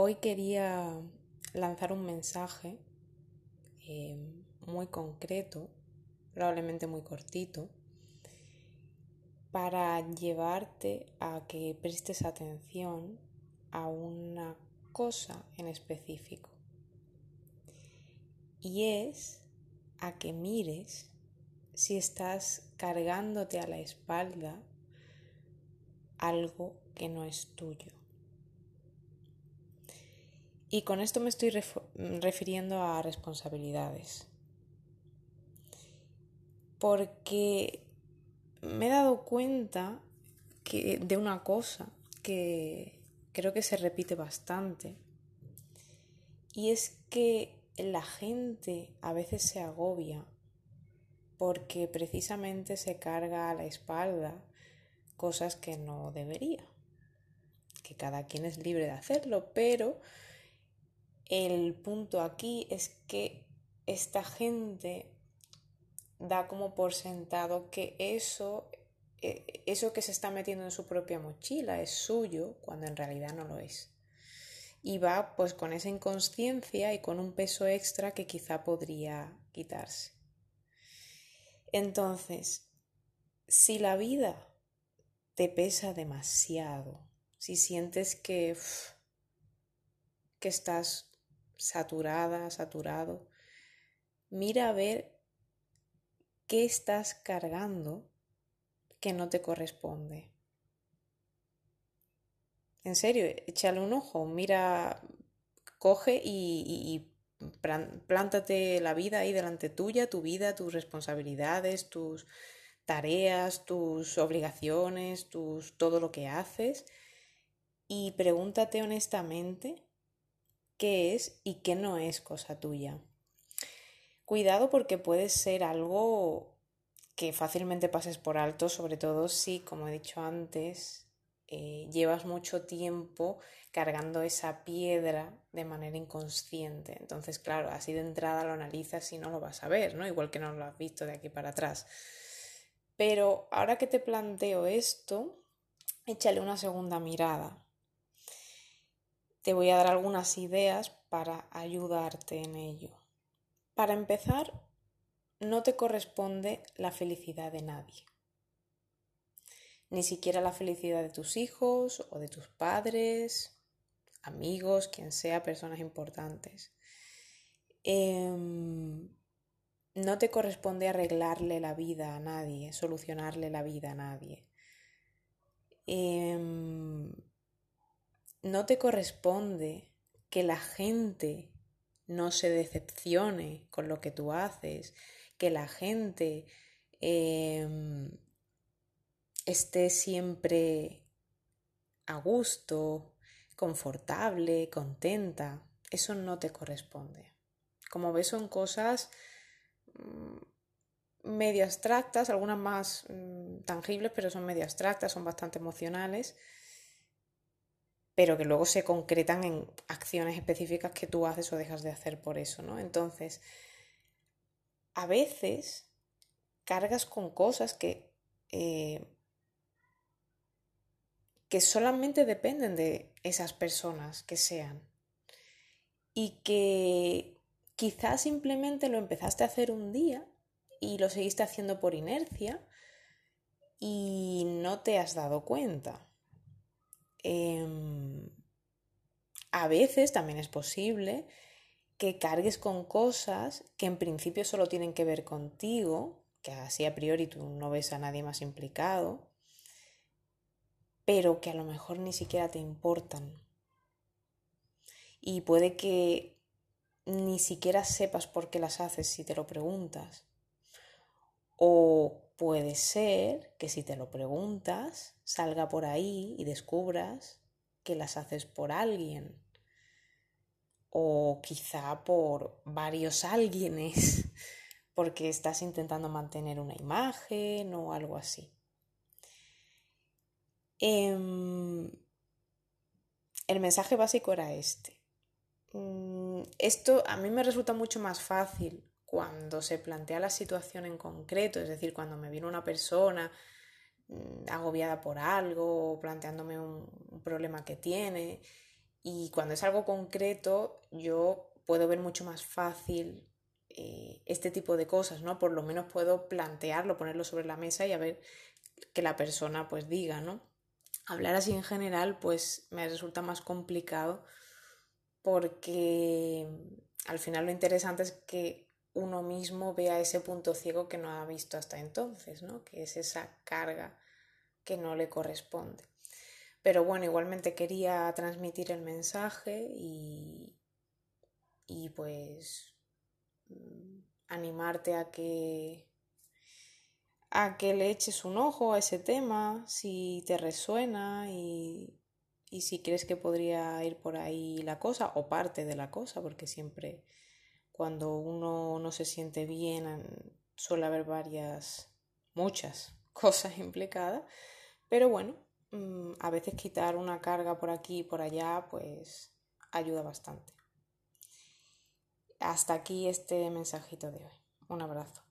Hoy quería lanzar un mensaje eh, muy concreto, probablemente muy cortito, para llevarte a que prestes atención a una cosa en específico. Y es a que mires si estás cargándote a la espalda algo que no es tuyo. Y con esto me estoy refiriendo a responsabilidades. Porque me he dado cuenta que, de una cosa que creo que se repite bastante. Y es que la gente a veces se agobia porque precisamente se carga a la espalda cosas que no debería. Que cada quien es libre de hacerlo, pero el punto aquí es que esta gente da como por sentado que eso, eh, eso que se está metiendo en su propia mochila es suyo cuando en realidad no lo es. Y va pues con esa inconsciencia y con un peso extra que quizá podría quitarse. Entonces, si la vida te pesa demasiado, si sientes que, que estás saturada, saturado, mira a ver qué estás cargando que no te corresponde. En serio, échale un ojo, mira, coge y, plántate la vida ahí delante tuya, tu vida, tus responsabilidades, tus tareas, tus obligaciones, tus, todo lo que haces y pregúntate honestamente qué es y qué no es cosa tuya. Cuidado porque puede ser algo que fácilmente pases por alto, sobre todo si, como he dicho antes, eh, llevas mucho tiempo cargando esa piedra de manera inconsciente. Entonces, claro, así de entrada lo analizas y no lo vas a ver, ¿no? Igual que no lo has visto de aquí para atrás. Pero ahora que te planteo esto, échale una segunda mirada te voy a dar algunas ideas para ayudarte en ello. Para empezar, no te corresponde la felicidad de nadie, ni siquiera la felicidad de tus hijos o de tus padres, amigos, quien sea, personas importantes. Em, no te corresponde arreglarle la vida a nadie, solucionarle la vida a nadie. Em, no te corresponde que la gente no se decepcione con lo que tú haces, que la gente em, esté siempre a gusto, confortable, contenta. Eso no te corresponde. Como ves, son cosas mm, medio abstractas, algunas más mm, tangibles, pero son medio abstractas, son bastante emocionales pero que luego se concretan en acciones específicas que tú haces o dejas de hacer por eso, ¿no? Entonces, a veces cargas con cosas que, eh, que solamente dependen de esas personas que sean y que quizás simplemente lo empezaste a hacer un día y lo seguiste haciendo por inercia y no te has dado cuenta. Em, a veces también es posible que cargues con cosas que en principio solo tienen que ver contigo, que así a priori tú no ves a nadie más implicado, pero que a lo mejor ni siquiera te importan. Y puede que ni siquiera sepas por qué las haces si te lo preguntas. O puede ser que si te lo preguntas, salga por ahí y descubras que las haces por alguien. O quizá por varios alguienes, porque estás intentando mantener una imagen o algo así. Em, el mensaje básico era este. Mm, esto a mí me resulta mucho más fácil cuando se plantea la situación en concreto, es decir, cuando me viene una persona mm, agobiada por algo o planteándome un, problema que tiene Y cuando es algo concreto, yo puedo ver mucho más fácil eh, este tipo de cosas, ¿no? Por lo menos puedo plantearlo, ponerlo sobre la mesa y a ver que la persona pues diga, ¿no? Hablar así en general pues me resulta más complicado porque al final lo interesante es que uno mismo vea ese punto ciego que no ha visto hasta entonces, ¿no? Que es esa carga que no le corresponde. Pero bueno, igualmente quería transmitir el mensaje y, y pues mm, animarte a que a que le eches un ojo a ese tema si te resuena y, y si crees que podría ir por ahí la cosa o parte de la cosa porque siempre cuando uno no se siente bien suele haber varias muchas cosas implicadas pero bueno mm, a veces quitar una carga por aquí y por allá pues ayuda bastante hasta aquí este mensajito de hoy. Un abrazo.